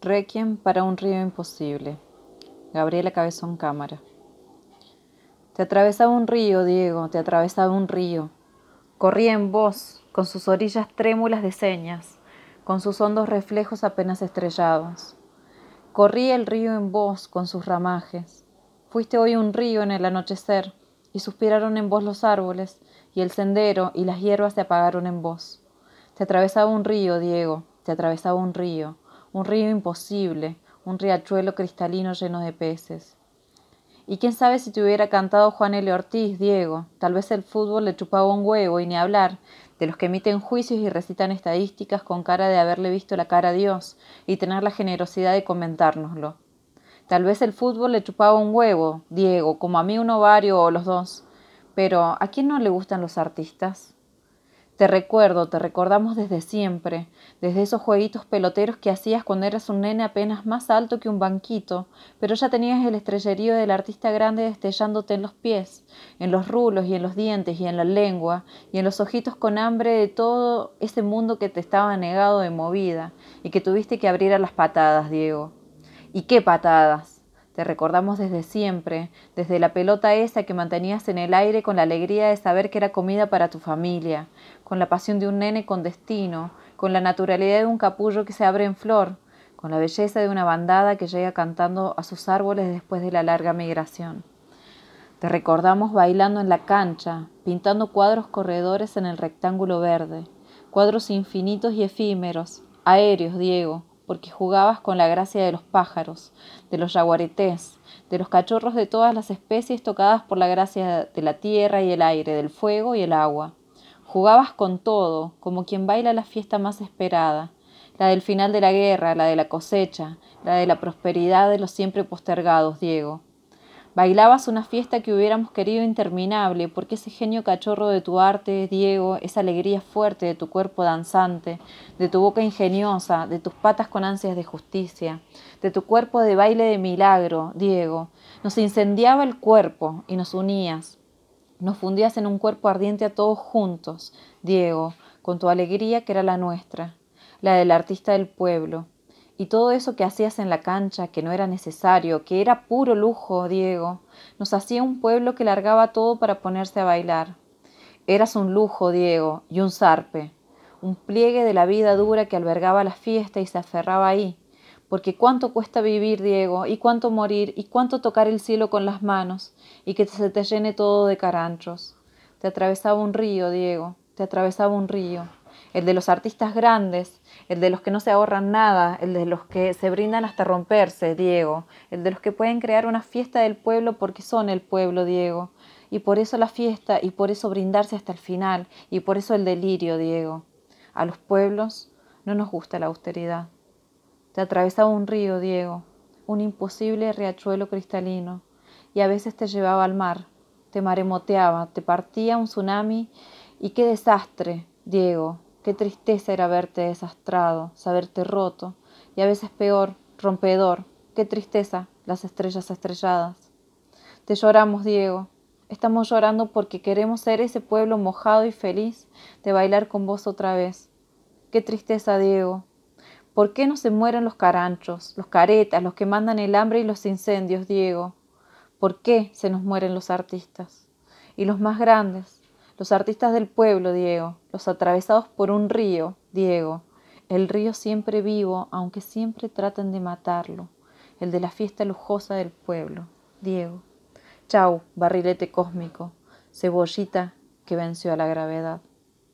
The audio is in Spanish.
Requiem para un río imposible. Gabriela Cabezón Cámara. Te atravesaba un río, Diego, te atravesaba un río. Corría en vos, con sus orillas trémulas de señas, con sus hondos reflejos apenas estrellados. Corría el río en vos, con sus ramajes. Fuiste hoy un río en el anochecer, y suspiraron en vos los árboles, y el sendero y las hierbas se apagaron en vos. Te atravesaba un río, Diego, te atravesaba un río un río imposible, un riachuelo cristalino lleno de peces. Y quién sabe si te hubiera cantado Juan L. Ortiz, Diego, tal vez el fútbol le chupaba un huevo y ni hablar, de los que emiten juicios y recitan estadísticas con cara de haberle visto la cara a Dios y tener la generosidad de comentárnoslo. Tal vez el fútbol le chupaba un huevo, Diego, como a mí un ovario o los dos. Pero, ¿a quién no le gustan los artistas? Te recuerdo, te recordamos desde siempre, desde esos jueguitos peloteros que hacías cuando eras un nene apenas más alto que un banquito, pero ya tenías el estrellerío del artista grande destellándote en los pies, en los rulos y en los dientes y en la lengua, y en los ojitos con hambre de todo ese mundo que te estaba negado de movida, y que tuviste que abrir a las patadas, Diego. ¿Y qué patadas? Te recordamos desde siempre, desde la pelota esa que mantenías en el aire con la alegría de saber que era comida para tu familia, con la pasión de un nene con destino, con la naturalidad de un capullo que se abre en flor, con la belleza de una bandada que llega cantando a sus árboles después de la larga migración. Te recordamos bailando en la cancha, pintando cuadros corredores en el rectángulo verde, cuadros infinitos y efímeros, aéreos, Diego, porque jugabas con la gracia de los pájaros, de los yaguaretés, de los cachorros de todas las especies tocadas por la gracia de la tierra y el aire, del fuego y el agua. Jugabas con todo, como quien baila la fiesta más esperada, la del final de la guerra, la de la cosecha, la de la prosperidad de los siempre postergados, Diego. Bailabas una fiesta que hubiéramos querido interminable, porque ese genio cachorro de tu arte, Diego, esa alegría fuerte de tu cuerpo danzante, de tu boca ingeniosa, de tus patas con ansias de justicia, de tu cuerpo de baile de milagro, Diego, nos incendiaba el cuerpo y nos unías. Nos fundías en un cuerpo ardiente a todos juntos, Diego, con tu alegría que era la nuestra, la del artista del pueblo, y todo eso que hacías en la cancha, que no era necesario, que era puro lujo, Diego, nos hacía un pueblo que largaba todo para ponerse a bailar. Eras un lujo, Diego, y un zarpe, un pliegue de la vida dura que albergaba la fiesta y se aferraba ahí. Porque cuánto cuesta vivir, Diego, y cuánto morir, y cuánto tocar el cielo con las manos, y que se te llene todo de caranchos. Te atravesaba un río, Diego, te atravesaba un río el de los artistas grandes, el de los que no se ahorran nada, el de los que se brindan hasta romperse, Diego, el de los que pueden crear una fiesta del pueblo porque son el pueblo, Diego, y por eso la fiesta y por eso brindarse hasta el final y por eso el delirio, Diego. A los pueblos no nos gusta la austeridad. Te atravesaba un río, Diego, un imposible riachuelo cristalino, y a veces te llevaba al mar, te maremoteaba, te partía un tsunami, y qué desastre, Diego, Qué tristeza era verte desastrado, saberte roto, y a veces peor, rompedor. Qué tristeza, las estrellas estrelladas. Te lloramos, Diego. Estamos llorando porque queremos ser ese pueblo mojado y feliz de bailar con vos otra vez. Qué tristeza, Diego. ¿Por qué no se mueren los caranchos, los caretas, los que mandan el hambre y los incendios, Diego? ¿Por qué se nos mueren los artistas? Y los más grandes, los artistas del pueblo, Diego, los atravesados por un río, Diego, el río siempre vivo, aunque siempre traten de matarlo, el de la fiesta lujosa del pueblo, Diego. Chau, barrilete cósmico, cebollita que venció a la gravedad.